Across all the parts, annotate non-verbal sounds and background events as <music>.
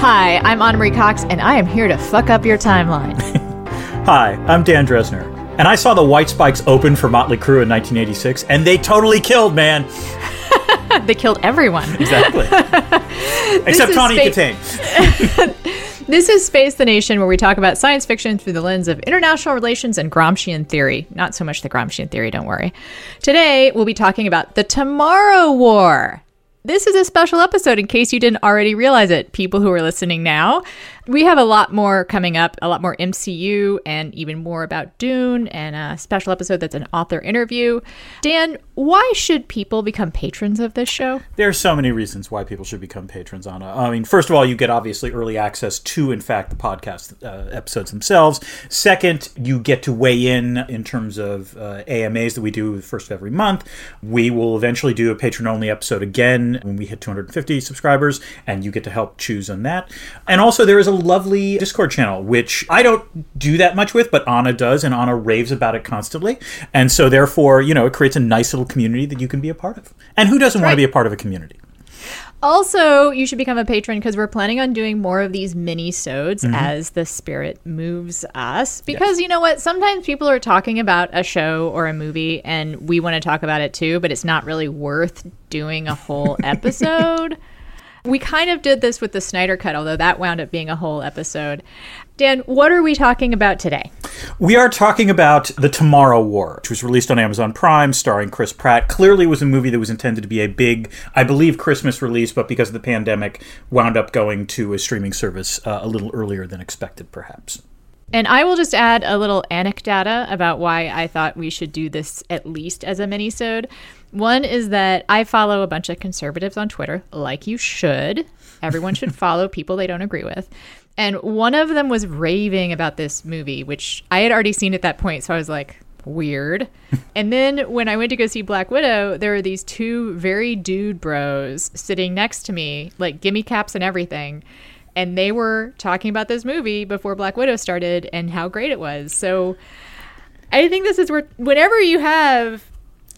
Hi, I'm Ana Marie Cox, and I am here to fuck up your timeline. <laughs> Hi, I'm Dan Drezner. And I saw the White Spikes open for Motley Crue in 1986, and they totally killed, man. <laughs> they killed everyone. Exactly. <laughs> Except Tawny spa- Kitaen. This is Space the Nation, where we talk about science fiction through the lens of international relations and Gramscian theory. Not so much the Gramscian theory, don't worry. Today, we'll be talking about the Tomorrow War. This is a special episode in case you didn't already realize it, people who are listening now. We have a lot more coming up, a lot more MCU, and even more about Dune, and a special episode that's an author interview. Dan, why should people become patrons of this show? There are so many reasons why people should become patrons, Ana. I mean, first of all, you get obviously early access to, in fact, the podcast uh, episodes themselves. Second, you get to weigh in in terms of uh, AMAs that we do the first of every month. We will eventually do a patron only episode again when we hit 250 subscribers, and you get to help choose on that. And also, there is a lovely Discord channel, which I don't do that much with, but Ana does, and Ana raves about it constantly. And so, therefore, you know, it creates a nice little community that you can be a part of. And who doesn't want to be a part of a community? Also, you should become a patron because we're planning on doing more of these mini-sodes mm-hmm. as the spirit moves us. Because you know what? Sometimes people are talking about a show or a movie and we want to talk about it too, but it's not really worth doing a whole <laughs> episode. We kind of did this with the Snyder Cut, although that wound up being a whole episode. Dan, what are we talking about today? We are talking about The Tomorrow War, which was released on Amazon Prime, starring Chris Pratt. Clearly was a movie that was intended to be a big, I believe, Christmas release, but because of the pandemic, wound up going to a streaming service uh, a little earlier than expected, perhaps. And I will just add a little anecdata about why I thought we should do this at least as a mini-sode. One is that I follow a bunch of conservatives on Twitter, like you should. Everyone should <laughs> follow people they don't agree with. And one of them was raving about this movie, which I had already seen at that point, so I was like, weird. <laughs> and then when I went to go see Black Widow, there were these two very dude bros sitting next to me, like gimme caps and everything and they were talking about this movie before Black Widow started and how great it was. So I think this is where whenever you have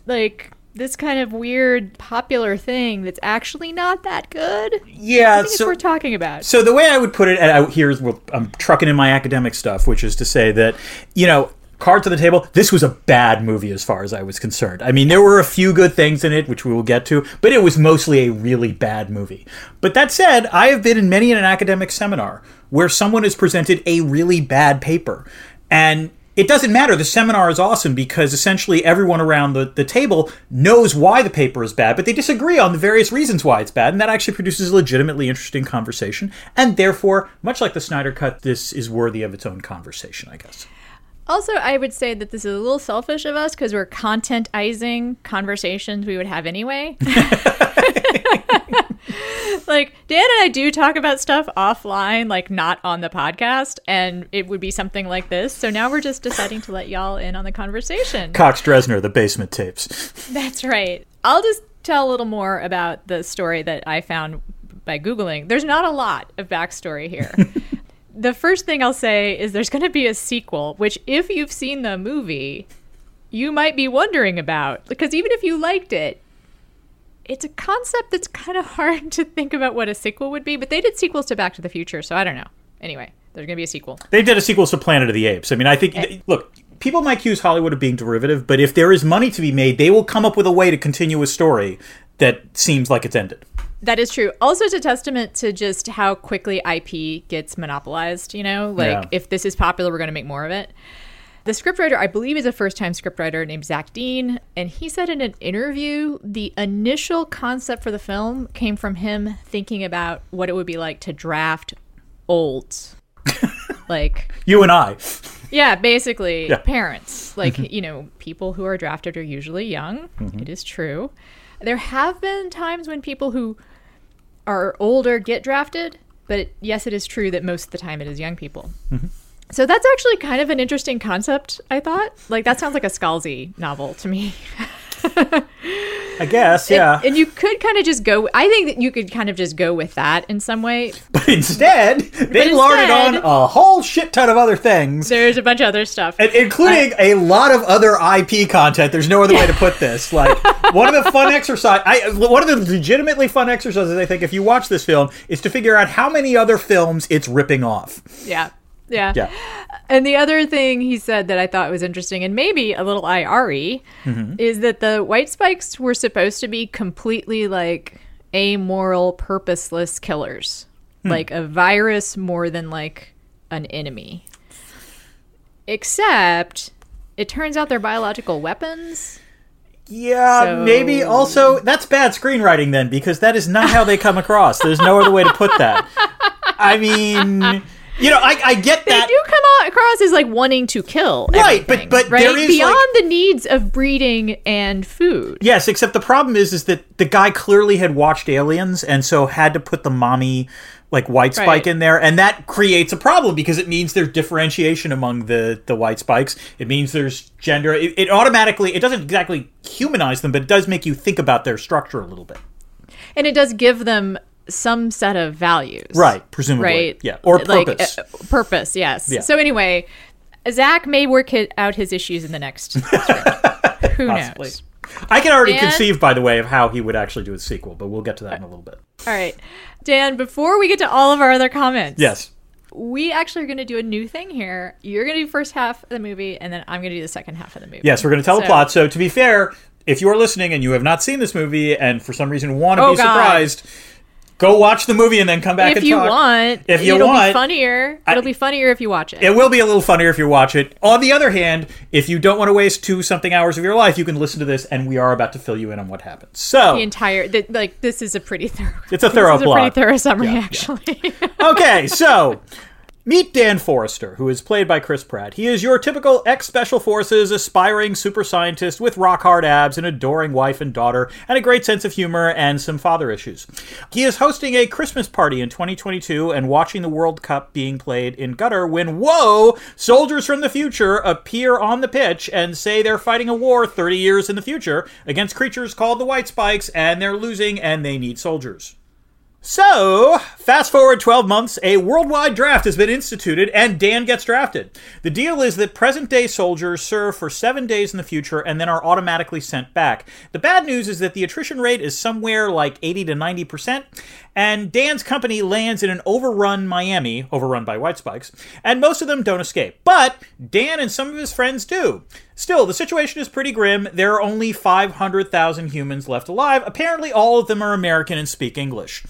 like this kind of weird popular thing that's actually not that good, Yeah, I think it's so worth talking about. So the way I would put it, and I, here's well, I'm trucking in my academic stuff, which is to say that you know. Card to the table. This was a bad movie as far as I was concerned. I mean, there were a few good things in it, which we will get to, but it was mostly a really bad movie. But that said, I have been in many an academic seminar where someone has presented a really bad paper. And it doesn't matter. The seminar is awesome because essentially everyone around the, the table knows why the paper is bad, but they disagree on the various reasons why it's bad. And that actually produces a legitimately interesting conversation. And therefore, much like the Snyder Cut, this is worthy of its own conversation, I guess. Also, I would say that this is a little selfish of us because we're contentizing conversations we would have anyway. <laughs> <laughs> like Dan and I do talk about stuff offline, like not on the podcast, and it would be something like this. So now we're just deciding to let y'all in on the conversation. Cox Drezner, the basement tapes. <laughs> That's right. I'll just tell a little more about the story that I found by Googling. There's not a lot of backstory here. <laughs> the first thing I'll say is there's going to be a sequel, which, if you've seen the movie, you might be wondering about. Because even if you liked it, it's a concept that's kind of <laughs> hard to think about what a sequel would be. But they did sequels to Back to the Future, so I don't know. Anyway, there's going to be a sequel. They did a sequel to Planet of the Apes. I mean, I think, eh. look, people might accuse Hollywood of being derivative, but if there is money to be made, they will come up with a way to continue a story that seems like it's ended. That is true. Also, it's a testament to just how quickly IP gets monopolized. You know, like Yeah. if this is popular, we're going to make more of it. The scriptwriter, I believe, is a first time scriptwriter named Zach Dean. And he said in an interview the initial concept for the film came from him thinking about what it would be like to draft olds. <laughs> like, You and I. yeah, basically Yeah. parents. Like, mm-hmm. you know, people who are drafted are usually young. Mm-hmm. It is true. There have been times when people who are older get drafted, but yes, it is true that most of the time it is young people. Mm-hmm. So that's actually kind of an interesting concept, I thought. Like, that sounds like a Scalzi novel to me. I guess, yeah. And you could kind of just go. I think that you could kind of just go with that in some way. but instead, they larded on a whole shit ton of other things. There's a bunch of other stuff. And including a lot of other IP content. There's no other way to put this. Like <laughs> one of the fun exercise, I one of the legitimately fun exercises I think if you watch this film is to figure out how many other films it's ripping off. Yeah. Yeah. Yeah. And the other thing he said that I thought was interesting and maybe a little IRE Mm-hmm. is that the white spikes were supposed to be completely like amoral, purposeless killers. Hmm. Like a virus more than like an enemy. Except it turns out they're biological weapons. Yeah, So- maybe also that's bad screenwriting then because that is not how they come across. There's no other way to put that. I mean, you know, I, I get that. They do come across as like wanting to kill. Right, but- but right? there is, beyond like- the needs of breeding and food. Yes, except the problem is is that the guy clearly had watched Aliens and so had to put the mommy like white spike Right. in there and that creates a problem because it means there's differentiation among the the white spikes. It means there's gender. It, it automatically it doesn't exactly humanize them, but it does make you think about their structure a little bit. and it does give them some set of values Right, presumably. right Yeah, or Like, purpose. uh, purpose yes Yeah. so anyway zach may work it out his issues in the next <laughs> who Possibly. knows I can already And- conceive, by the way, of how he would actually do a sequel, but we'll get to that in a little bit. all right dan before we get to all of our other comments Yes. we actually are going to do a new thing here you're going to do first half of the movie and then i'm going to do the second half of the movie Yes, we're going to tell the plot. So, to be fair, if you are listening and you have not seen this movie and for some reason want to Oh, be God. surprised, go watch the movie and then come back if and you talk. want If you want. it'll want- be funnier it'll be funnier if you watch it It will be a little funnier if you watch it. On the other hand, if you don't want to waste two something hours of your life, you can listen to this, and we are about to fill you in on what happens. So, the entire th- like this is a pretty thorough It's a thorough this is a pretty thorough summary Yeah, yeah. actually <laughs> okay, so meet Dan Forrester, who is played by Chris Pratt. He is your typical ex Special Forces aspiring super scientist with rock hard abs, an adoring wife and daughter, and a great sense of humor and some father issues. He is hosting a Christmas party in 2022 and watching the World Cup being played in Qatar when, whoa, soldiers from the future appear on the pitch and say they're fighting a war 30 years in the future against creatures called the White Spikes, and they're losing and they need soldiers. So, fast forward 12 months, a worldwide draft has been instituted, and Dan gets drafted. The deal is that present day soldiers serve for seven days in the future and then are automatically sent back. The bad news is that the attrition rate is somewhere like 80 to 90%, and Dan's company lands in an overrun Miami, overrun by White Spikes, and most of them don't escape. But Dan and some of his friends do. Still, the situation is pretty grim. There are only 500,000 humans left alive. Apparently, all of them are American and speak English.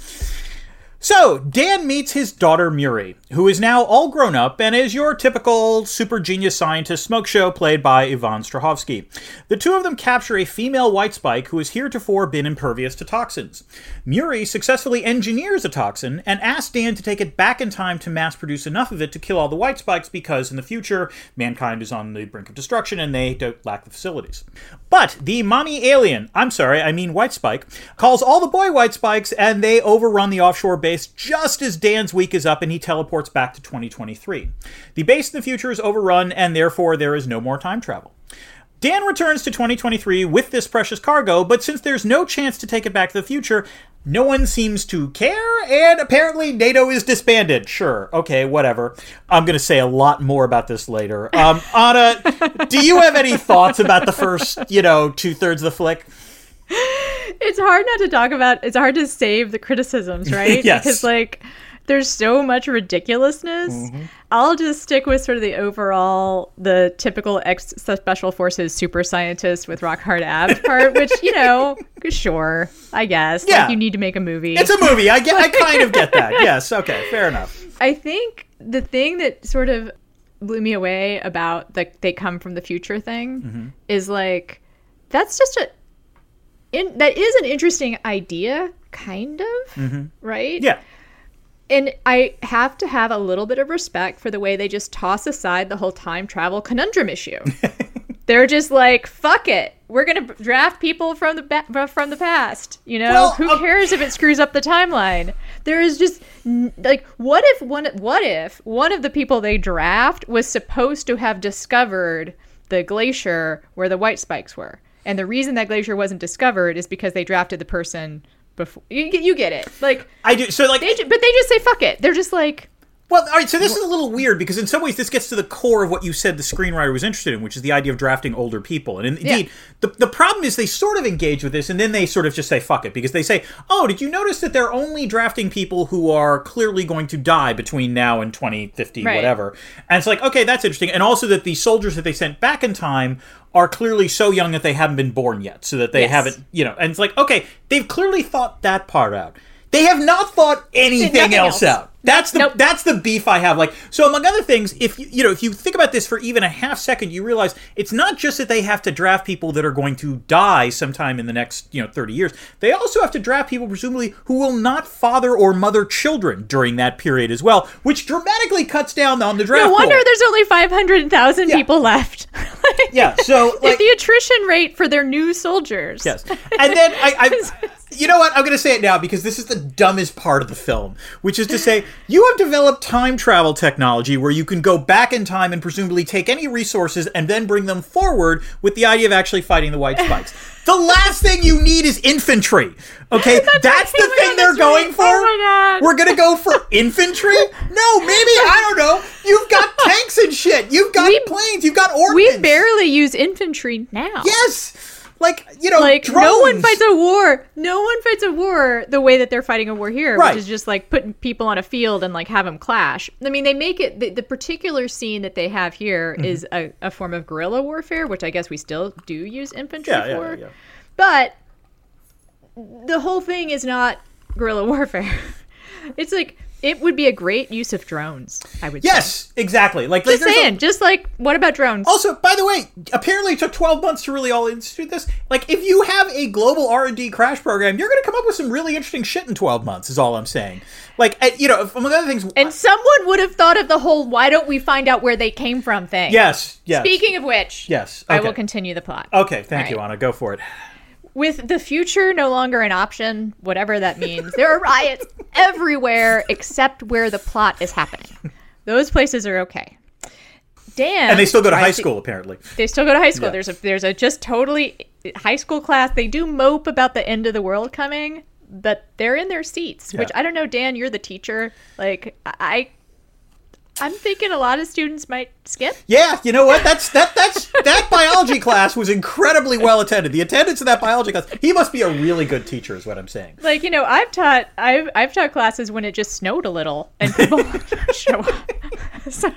So, Dan meets his daughter Muri, who is now all grown up and is your typical super genius scientist smoke show played by Yvonne Strahovski. The two of them capture a female white spike who has heretofore been impervious to toxins. Muri successfully engineers a toxin and asks Dan to take it back in time to mass produce enough of it to kill all the white spikes because in the future, mankind is on the brink of destruction and they don't lack the facilities. But the mommy alien, I'm sorry, I mean white spike, calls all the boy white spikes and they overrun the offshore base just as Dan's week is up and he teleports back to 2023. The base in the future is overrun and therefore there is no more time travel. Dan returns to 2023 with this precious cargo, but since there's no chance to take it back to the future, no one seems to care, and apparently NATO is disbanded. Sure, okay, whatever. I'm going to say a lot more about this later. Um, <laughs> Ana, do you have any thoughts about the first, you know, two thirds of the flick? it's hard not to talk about it's hard to save the criticisms right <laughs> Yes. because like there's so much ridiculousness Mm-hmm. i'll just stick with sort of the overall the typical ex special forces super scientist with rock hard abs <laughs> part which you know sure i guess Yeah. like you need to make a movie It's a movie. I get. I kind of get that. <laughs> Yes. Okay. Fair enough. I think the thing that sort of blew me away about the they come from the future thing Mm-hmm. is like that's just a in that is an interesting idea kind of right Mm-hmm. Yeah. And i have to have a little bit of respect for the way they just toss aside the whole time travel conundrum issue. <laughs> They're just like fuck it. We're gonna draft people from the ba- from the past. You know Well, who uh, cares if it screws up the timeline? There is just like what if one what if one of the people they draft was supposed to have discovered the glacier where the white spikes were? And the reason that glacier wasn't discovered is because they drafted the person before. You, get- you get it. Like, I do. So like, they, ju- but they just say fuck it. They're just like, Well, all right. So this is a little weird because in some ways this gets to the core of what you said the screenwriter was interested in, which is the idea of drafting older people. And in- indeed, the the problem is they sort of engage with this, and then they sort of just say fuck it because they say, "Oh, did you notice that they're only drafting people who are clearly going to die between now and 2050, Right. whatever?" And it's like, okay, that's interesting. And also that the soldiers that they sent back in time are clearly so young that they haven't been born yet, so that they Yes. haven't, you know. And it's like, okay, they've clearly thought that part out. They have not thought anything else else. out. That's the Nope. that's the beef I have. Like so, among other things, if you you know if you think about this for even a half second, you realize it's not just that they have to draft people that are going to die sometime in the next you know thirty years. They also have to draft people presumably who will not father or mother children during that period as well, which dramatically cuts down on the draft. no wonder pool. there's only 500,000 Yeah. people left. <laughs> Yeah, so like the attrition rate for their new soldiers. Yes. And then I, I <laughs> you know what? I'm going to say it now because this is the dumbest part of the film, which is to say <laughs> you have developed time travel technology where you can go back in time and presumably take any resources and then bring them forward with the idea of actually fighting the white <laughs> spikes. the last thing you need is infantry. Okay? That's the oh thing they're that's going right. for. Oh my God. We're going to go for <laughs> infantry? No, maybe I don't know. You've got tanks and shit. You've got We- planes. You've got ordnance. We barely use infantry now. Yes. Like, you know, Like no one fights a war. No one fights a war the way that they're fighting a war here, Right. which is just like putting people on a field and like have them clash. I mean, they make it the, the particular scene that they have here Mm-hmm. is a, a form of guerrilla warfare, which I guess we still do use infantry yeah, for. yeah, yeah. But the whole thing is not guerrilla warfare. <laughs> it's like it would be a great use of drones. I would say. Yes, exactly. Like, like Just a- saying, just like what about drones? Also, by the way, apparently it took 12 months to really all institute this. Like, if you have a global R&D crash program, you're going to come up with some really interesting shit in 12 months, is all I'm saying. Like, uh, you know, among other things... and someone would have thought of the whole "why don't we find out where they came from" thing. yes, yes. Speaking of which, Yes, I will continue the plot. Okay, thank All you, right. Ana. Go for it. With the future no longer an option, whatever that means, there are riots <laughs> everywhere except where the plot is happening. Those places are okay. Dan And they still go to high school, apparently. They still go to high school. Yeah. There's a there's a just totally high school class. They do mope about the end of the world coming, but they're in their seats. Which I don't know, Dan. You're the teacher. Like I, I'm thinking a lot of students might skip. Yeah, you know what? That's that that's that biology class was incredibly well attended. The attendance of that biology class. He must be a really good teacher, is what I'm saying. Like you know, I've taught I've I've taught classes when it just snowed a little and people <laughs> show up. <laughs> So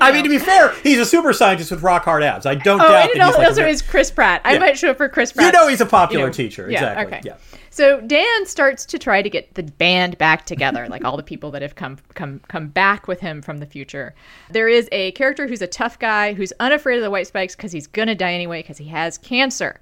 I mean, to be fair, he's a super scientist with rock hard abs. I don't oh, doubt and it that he's like also a- is Chris Pratt. I Yeah. might show up for Chris Pratt. You know he's a popular you know, teacher. yeah, Exactly. okay. Yeah. So Dan starts to try to get the band back together, like all the people that have come come come back with him from the future. There is a character who's a tough guy who's unafraid of the white spikes because he's gonna die anyway because he has cancer.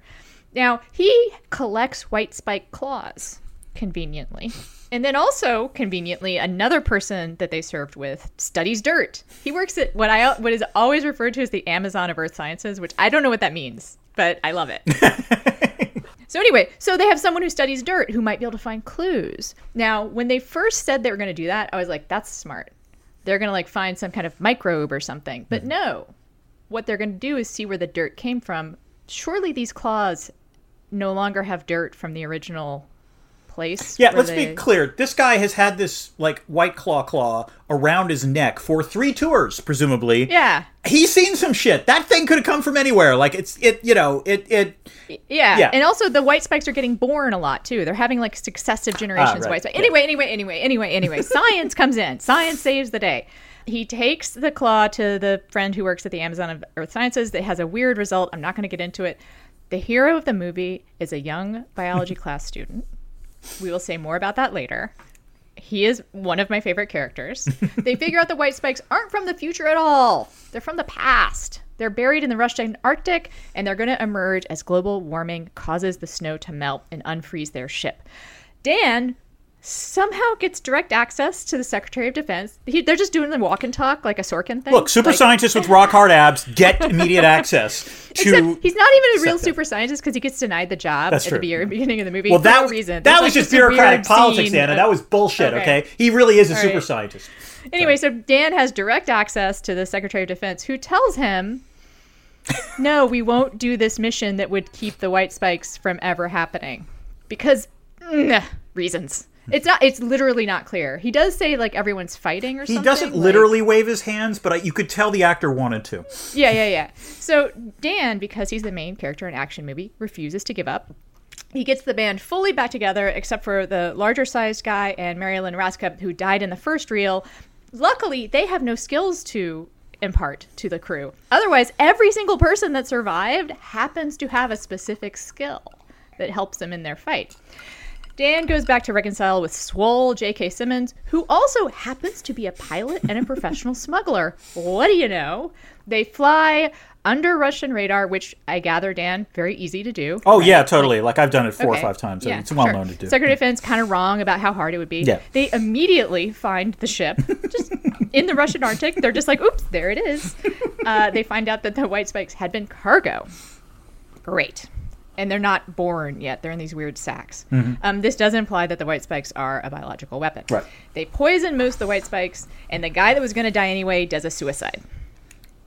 Now he collects white spike claws conveniently. And then also conveniently, another person that they served with studies dirt. He works at what I what is always referred to as the Amazon of Earth Sciences, which I don't know what that means, but I love it. <laughs> So anyway, so they have someone who studies dirt who might be able to find clues. Now, when they first said they were going to do that, I was like, that's smart. They're going to like find some kind of microbe or something. But Mm-hmm. no. What they're going to do is see where the dirt came from. Surely these claws no longer have dirt from the original place. Yeah, let's they- be clear. This guy has had this like white claw claw around his neck for three tours, presumably. Yeah. He's seen some shit. That thing could have come from anywhere. Like it's it, you know, it it. Yeah. Yeah. And also the white spikes are getting born a lot too. They're having like successive ah, generations of right. white spikes. Yeah. Anyway, anyway, anyway, anyway, anyway. <laughs> Science comes in. Science saves the day. He takes the claw to the friend who works at the Amazon of Earth Sciences. That has a weird result. I'm not going to get into it. The hero of the movie is a young biology <laughs> class student. We will say more about that later. He is one of my favorite characters. <laughs> they figure out the white spikes aren't from the future at all. They're from the past. They're buried in the Russian Arctic, and they're going to emerge as global warming causes the snow to melt and unfreeze their ship. Dan somehow gets direct access to the Secretary of Defense. He, they're just doing the walk and talk like a Sorkin thing. Look, super Like- scientists with rock hard abs get <laughs> immediate access to. Except he's not even a real super scientist because he gets denied the job That's at true. the be- beginning of the movie well, for that no reason. that There's, was like, just bureaucratic politics, scene Ana. That was bullshit. Okay. Okay, he really is a All super right. scientist. Anyway, so Dan has direct access to the Secretary of Defense who tells him <laughs> no, we won't do this mission that would keep the white spikes from ever happening because mm, reasons. It's not. It's literally not clear. He does say like everyone's fighting or He something. He doesn't like- literally wave his hands, but I, you could tell the actor wanted to. Yeah, yeah, yeah. So Dan, because he's the main character in action movie, refuses to give up. He gets the band fully back together, except for the larger sized guy and Marilyn Raskup, who died in the first reel. Luckily, they have no skills to impart to the crew. Otherwise, every single person that survived happens to have a specific skill that helps them in their fight. Dan goes back to reconcile with Swole J.K. Simmons, who also happens to be a pilot and a professional <laughs> smuggler. What do you know? They fly under Russian radar, which I gather, Dan, very easy to do. Oh yeah, totally. Like, I've done it four Okay. or five times. so Yeah, it's well sure. known to do. Secretary of Defense kind of wrong about how hard it would be. Yeah. They immediately find the ship just in the Russian Arctic. They're just like, oops, there it is. <laughs> Uh, they find out that the white spikes had been cargo. Great. And they're not born yet. They're in these weird sacks. Um, this does imply that the white spikes are a biological weapon. Right. They poison most of the white spikes, and the guy that was going to die anyway does a suicide.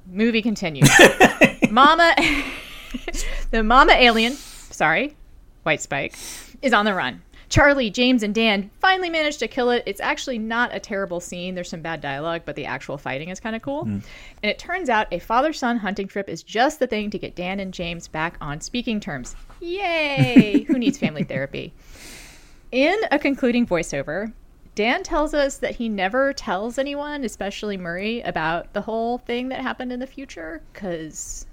Movie continues. <laughs> Mama, <laughs> the mama alien, sorry, white spike, is on the run. Charlie, James, and Dan finally manage to kill it. It's actually not a terrible scene. There's some bad dialogue, but the actual fighting is kind of cool. Mm. And it turns out a father son hunting trip is just the thing to get Dan and James back on speaking terms. Yay! <laughs> Who needs family therapy? In a concluding voiceover, Dan tells us that he never tells anyone, especially Muri, about the whole thing that happened in the future because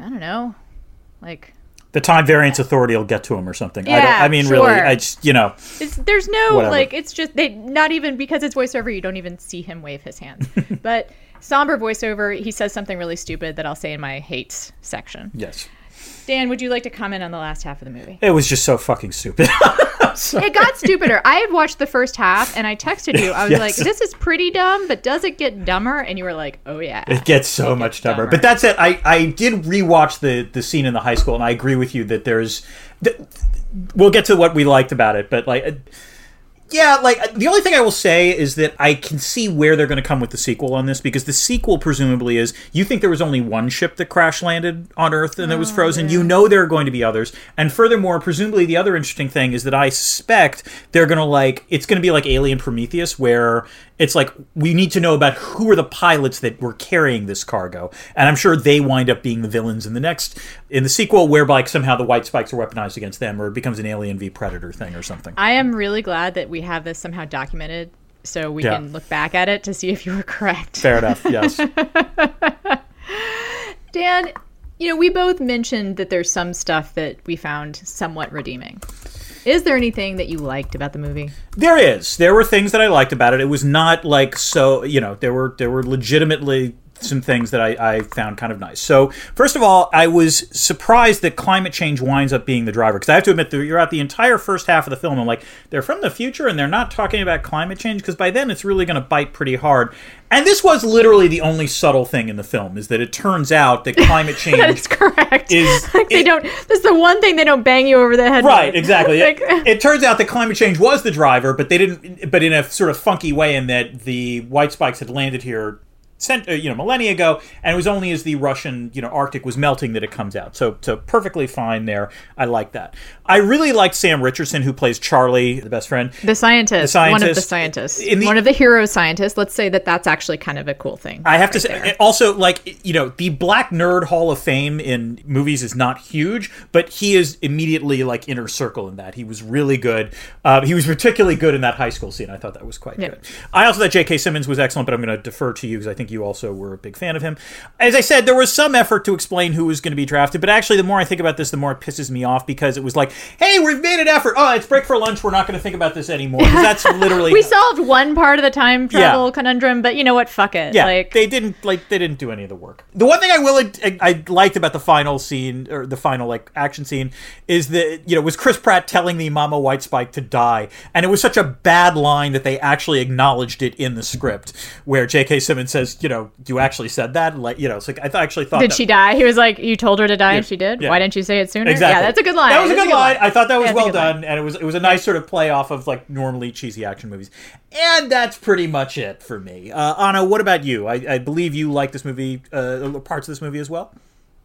I don't know, like the time variance authority will get to him or something. I, don't, Yeah, I mean, really, sure. I just you know, it's there's no Whatever. like it's just they not even because it's voiceover you don't even see him wave his hand. <laughs> but somber voiceover, he says something really stupid that I'll say in my hates section. yes, Dan, would you like to comment on the last half of the movie? it was just so fucking stupid. <laughs> It got stupider. I had watched the first half and I texted you. I was Yes. like, "This is pretty dumb, but does it get dumber?" And you were like, "Oh yeah." It gets so much dumber. dumber. But that's it. I, I did rewatch the the scene in the high school, and I agree with you that there's. Th- we'll get to what we liked about it, but like. Yeah, like the only thing I will say is that I can see where they're going to come with the sequel on this because the sequel presumably is you think there was only one ship that crash landed on Earth and that was oh, frozen. You know there are going to be others, and furthermore, presumably the other interesting thing is that I suspect they're going to like it's going to be like Alien Prometheus, where it's like we need to know about who are the pilots that were carrying this cargo, and I'm sure they wind up being the villains in the next in the sequel, whereby like, somehow the white spikes are weaponized against them, or it becomes an Alien v Predator thing or something. I am really glad that we have this somehow documented so we Yeah. can look back at it to see if you were correct. Fair enough. Yes. <laughs> Dan, you know, we both mentioned that there's some stuff that we found somewhat redeeming. Is there anything that you liked about the movie? There is. There were things that I liked about it. It was not like so. You know, there were there were legitimately some things that I, I found kind of nice. So first of all, I was surprised that climate change winds up being the driver because I have to admit that you're at the entire first half of the film. I'm like, they're from the future and they're not talking about climate change because by then it's really going to bite pretty hard. And this was literally the only subtle thing in the film is that it turns out that climate <laughs> change That's correct. Is- <laughs> like they it- don't. That's the one thing they don't bang you over the head. Right, with. exactly. <laughs> Like- it, it turns out that climate change was the driver, but they didn't. But in a sort of funky way, in that the white spikes had landed here, cent, uh, you know, millennia ago, and it was only as the Russian, you know, Arctic was melting that it comes out. So, so perfectly fine there. I like that. I really like Sam Richardson, who plays Charlie, the best friend. The scientist, The one of the scientist. scientists, the- one of the hero scientists. Let's say that that's actually kind of a cool thing. I have to say, there. also, like, you know, the Black Nerd Hall of Fame in movies is not huge, but he is immediately, like, inner circle in that. He was really good. Uh, he was particularly good in that high school scene. I thought that was quite Yeah. good. I also thought J.K. Simmons was excellent, but I'm going to defer to you because I think you also were a big fan of him. As I said, there was some effort to explain who was going to be drafted, but actually, the more I think about this, the more it pisses me off because it was like, hey, we've made an effort. Oh, it's break for lunch. We're not going to think about this anymore. That's <laughs> literally. we solved one part of the time travel conundrum, but you know what? Fuck it. Yeah, like they didn't like they didn't do any of the work. The one thing I will I, I liked about the final scene or the final like action scene is that you know was Chris Pratt telling the Mama White Spike to die, and it was such a bad line that they actually acknowledged it in the script, where J.K. Simmons says you know, you actually said that. Like, you know, it's like I th- actually thought. Did that, she die? He was like, you told her to die and she did. yeah. Why didn't you say it sooner? Exactly. Yeah, that's a good line. That was a That's good line. I thought that was Yeah, well good line. done, and it was it was a nice sort of play off of like normally cheesy action movies. And that's pretty much it for me. Uh, Ana, what about you? I, I believe you like this movie, uh, parts of this movie as well.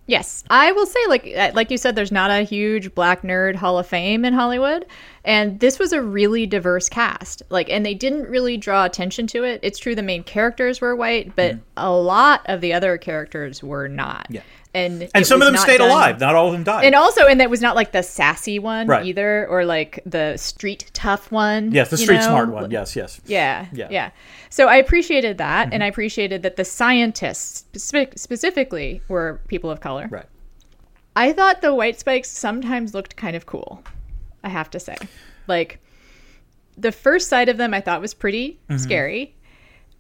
Yes, I will say, like uh, like you said, there's not a huge black nerd Hall of Fame in Hollywood, and this was a really diverse cast. Like, and they didn't really draw attention to it. It's true the main characters were white, but a lot of the other characters were not. Yeah. And And some of them stayed done- alive. Not all of them died. And also, and that was not like the sassy one Right. either, or like the street tough one. yes, the street know? smart one. Yes, yes. Yeah, Yeah. yeah, So I appreciated that, Mm-hmm. and I appreciated that the scientists specific- specifically were people of color. Right. I thought the white spikes sometimes looked kind of cool. I have to say, like the first sight of them, I thought was pretty Mm-hmm. scary.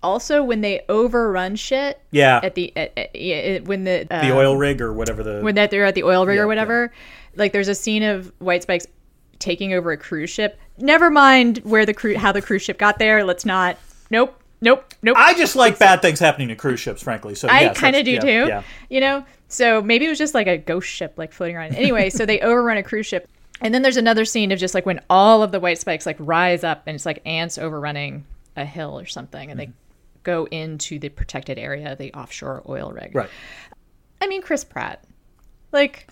Also, when they overrun shit Yeah. at the at, at- yeah, when the the oil rig or whatever the when that they're at the oil rig Yeah, or whatever. Like there's a scene of White Spikes taking over a cruise ship. Never mind where the cru- how the cruise ship got there. Let's not. Nope. Nope. Nope. I just like bad things happening to cruise ships, frankly. So I yes, kind of do yeah, too. Yeah. You know, so maybe it was just like a ghost ship like floating around. Anyway, so they overrun a cruise ship, and then there's another scene of just like when all of the white spikes like rise up, and it's like ants overrunning a hill or something, and Mm-hmm. they go into the protected area the offshore oil rig. Right. I mean, Chris Pratt, like.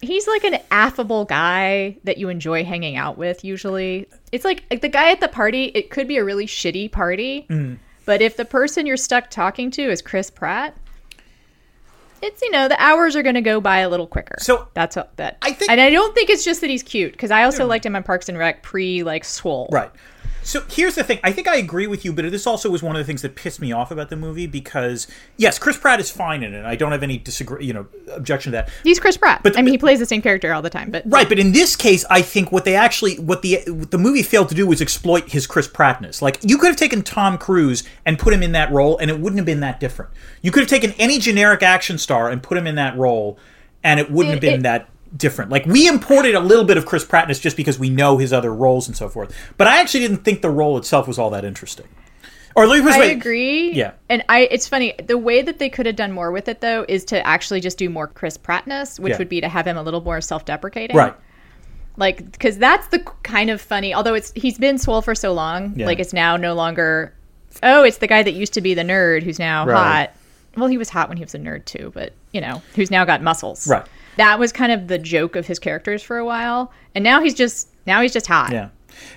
He's like an affable guy that you enjoy hanging out with usually. It's like, like the guy at the party, it could be a really shitty party, Mm-hmm. but if the person you're stuck talking to is Chris Pratt, it's you know the hours are going to go by a little quicker. So, that's a, that. I think- and I don't think it's just that he's cute because I also liked him on Parks and Rec pre like Swole. Right. So here's the thing. I think I agree with you, but this also was one of the things that pissed me off about the movie because yes, Chris Pratt is fine in it. I don't have any disagree, you know, objection to that. He's Chris Pratt. But- I mean, he plays the same character all the time. But Right, but in this case, I think what they actually, what the what the movie failed to do was exploit his Chris Prattness. Like you could have taken Tom Cruise and put him in that role, and it wouldn't have been that different. You could have taken any generic action star and put him in that role, and it wouldn't have been it- that different. Like we imported a little bit of Chris Prattness just because we know his other roles and so forth. But I actually didn't think the role itself was all that interesting. Or let me I agree. Yeah. And I it's funny, the way that they could have done more with it though is to actually just do more Chris Prattness, which Yeah. would be to have him a little more self-deprecating. Right. Like because that's the kind of funny. Although it's he's been swole for so long, Yeah. like it's now no longer. Oh, it's the guy that used to be the nerd who's now Right. hot. Well, he was hot when he was a nerd too, but you know, who's now got muscles. Right. That was kind of the joke of his characters for a while, and now he's just now he's just hot. Yeah.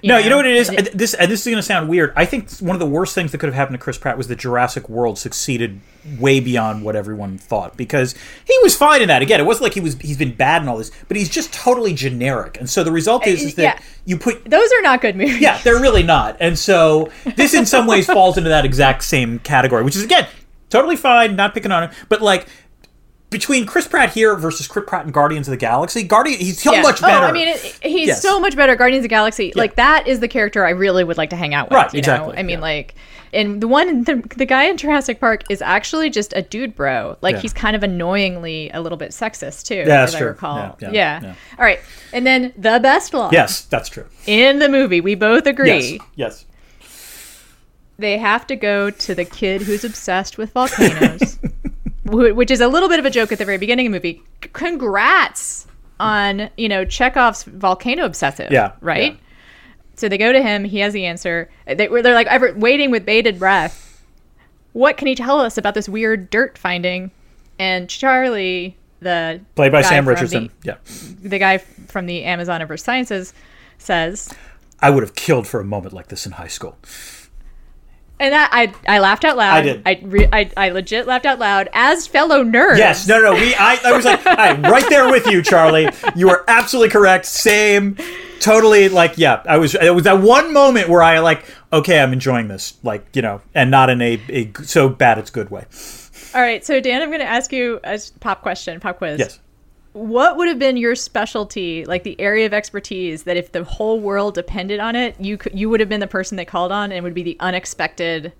no, you know? know what it is. This and this is going to sound weird. I think one of the worst things that could have happened to Chris Pratt was that Jurassic World succeeded way beyond what everyone thought because he was fine in that. Again, it wasn't like he was he's been bad in all this, but he's just totally generic. And so the result uh, is, is that yeah. you put Those are not good movies. yeah, they're really not. And so this in some ways <laughs> falls into that exact same category, which is again totally fine, not picking on him, but like between Chris Pratt here versus Chris Pratt in Guardians of the Galaxy, Guardian he's so Yeah. much better. Oh, I mean, it, he's Yes. so much better. Guardians of the Galaxy, like that is the character I really would like to hang out with. Right, you know? exactly, I mean, yeah. like, and the one, the, the guy in Jurassic Park is actually just a dude bro. Like Yeah. he's kind of annoyingly a little bit sexist too, Yeah, that's as I true. recall. Yeah, Yeah, yeah, yeah. All right, and then the best line. yes, that's true. In the movie, we both agree Yes. Yes. they have to go to the kid who's obsessed with volcanoes, <laughs> which is a little bit of a joke at the very beginning of the movie. Congrats on you know Chekhov's volcano obsessive. Yeah, right. yeah. So they go to him. He has the answer. They, they're like ever waiting with bated breath. What can he tell us about this weird dirt finding? And Charlie, the Played by Sam Richardson. yeah. the, the guy from the Amazon of Earth Sciences, says, I would have killed for a moment like this in high school. And that I I laughed out loud. I did. I, re, I I legit laughed out loud as fellow nerds. Yes, no, no, we. I, I was like, <laughs> I'm right there with you, Charlie. You are absolutely correct. Same, totally. Like, yeah, I was. It was that one moment where I like, okay, I'm enjoying this, like, you know, and not in a, a so bad it's good way. All right, so Dan, I'm going to ask you a pop question, pop quiz. Yes. What would have been your specialty, like the area of expertise that if the whole world depended on it, you could, you would have been the person they called on, and would be the unexpected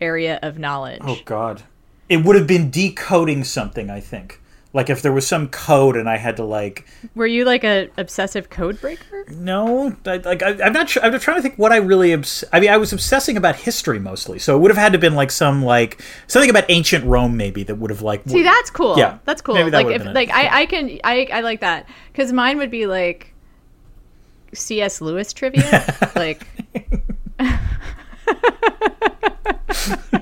area of knowledge. Oh God, it would have been decoding something. I think, Like if there was some code and I had to like Were you like a obsessive code breaker? no, I, like I, I'm not sure. I'm trying to think what I really. Obs- I mean, I was obsessing about history mostly, so it would have had to been like some like something about ancient Rome, maybe that would have like. See, that's cool. Yeah, that's cool. that like if been it. like I I can I I like that because mine would be like C.S. Lewis trivia, <laughs> like. <laughs>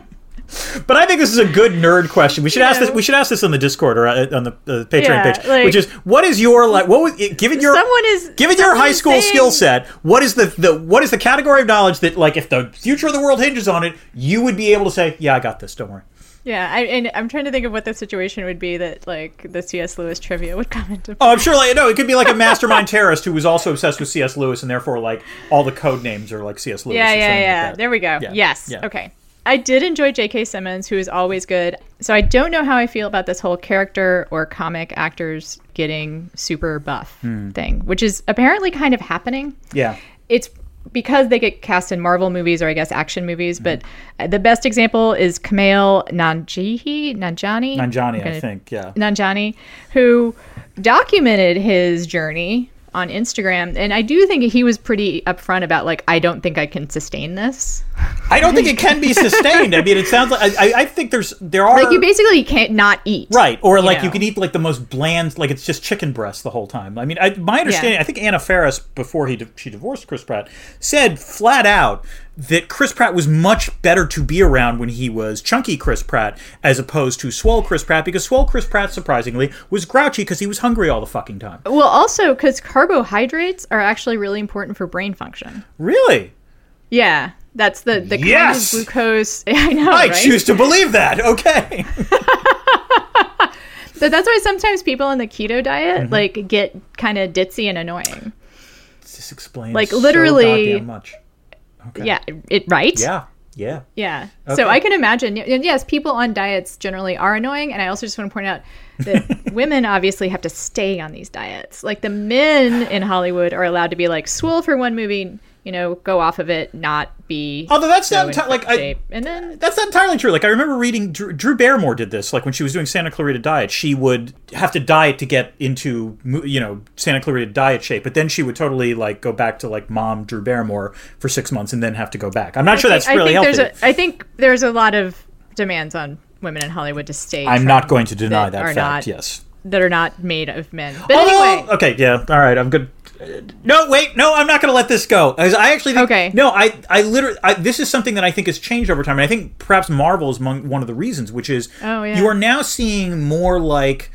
But I think this is a good nerd question. We should ask this. We should ask this on the Discord or uh, on the uh, Patreon Yeah, page, like- which is what is your like what was given your Someone is- given your high school saying- skill set. What is the the what is the category of knowledge that like if the future of the world hinges on it, you would be able to say, yeah, I got this. Don't worry. Yeah, I, and I'm trying to think of what the situation would be that like the C.S. Lewis trivia would come into. Oh, I'm sure. Like no, it could be like a mastermind <laughs> terrorist who was also obsessed with C.S. Lewis, and therefore like all the code names are like C.S. Lewis. yeah, or yeah, like yeah. that. there we go. Yeah, Yes. yeah. Okay. I did enjoy J.K. Simmons, who is always good. So I don't know how I feel about this whole character or comic actors getting super buff Hmm. thing, which is apparently kind of happening. Yeah. it's because they get cast in Marvel movies or I guess action movies. Mm-hmm. But uh, the best example is Kumail Nanjiani, Nanjani, Nanjani, I'm I think. Yeah. Nanjani, who documented his journey on Instagram, and I do think he was pretty upfront about like I don't think I can sustain this. I don't think it can be sustained. I mean, it sounds like I, I- think there's there are Like you basically can't not eat. Right, or like you can eat like the most bland, like it's just chicken breast the whole time. I mean, I, my understanding, I think Anna Faris, before he she divorced Chris Pratt, said flat out that Chris Pratt was much better to be around when he was chunky Chris Pratt as opposed to swole Chris Pratt, because swole Chris Pratt, surprisingly, was grouchy because he was hungry all the fucking time. Well, also because carbohydrates are actually really important for brain function. Really? Yeah, that's the the Yes! kind of glucose. <laughs> I know, I right? choose to believe that. Okay. <laughs> But that's why sometimes people on the keto diet Mm-hmm. like get kind of ditzy and annoying. this explains Like, so literally- goddamn much. Okay. Yeah, it right. Yeah. Yeah. Yeah. Okay. So I can imagine. And yes, people on diets generally are annoying, and I also just want to point out that <laughs> women obviously have to stay on these diets. Like the men in Hollywood are allowed to be like swole for one movie, you know, go off of it, not be. Although that's so not enti- like I, and then That's not entirely true. Like I remember reading Drew, Drew Barrymore did this. Like when she was doing Santa Clarita Diet, she would have to diet to get into you know Santa Clarita Diet shape, but then she would totally like go back to like mom Drew Barrymore for six months and then have to go back. I'm not sure that's I really think healthy. there's a, I think there's a lot of demands on women in Hollywood to stay. I'm not going to deny that that fact. not- yes. that are not made of men. But Although- anyway, okay, yeah, all right, I'm good. No, wait, no, I'm not going to let this go. I actually think, Okay. No, I, I literally, I, this is something that I think has changed over time, and I think perhaps Marvel is among one of the reasons, which is Oh, yeah. you are now seeing more like,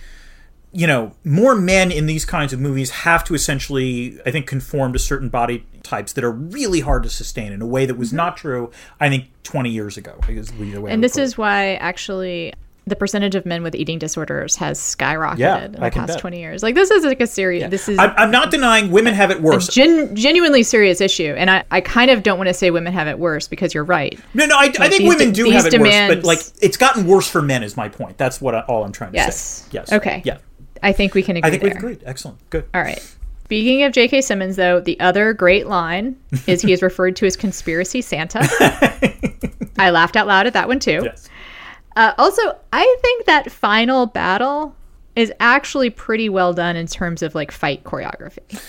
you know, more men in these kinds of movies have to essentially, I think, conform to certain body types that are really hard to sustain in a way that was not true, I think, 20 years ago. Is the way I Mm-hmm. and this is why actually the percentage of men with eating disorders has skyrocketed Yeah, in the I past bet. 20 years. Like this is like a serious this is I'm, I'm not denying women have it worse. gen- genuinely serious issue and I, I kind of don't want to say women have it worse because you're right. No, no, I, I think women do have it worse, but like it's gotten worse for men. Is my point. That's what I, all I'm trying to Yes. say. Yes. Yes. Okay. Yeah. I think we can agree I think there. we've agreed. Excellent. Good. All right. Speaking of J.K. Simmons, though, the other great line is he is referred to as conspiracy Santa. <laughs> I laughed out loud at that one too. Yes. Uh, also, I think that final battle is actually pretty well done in terms of like fight choreography.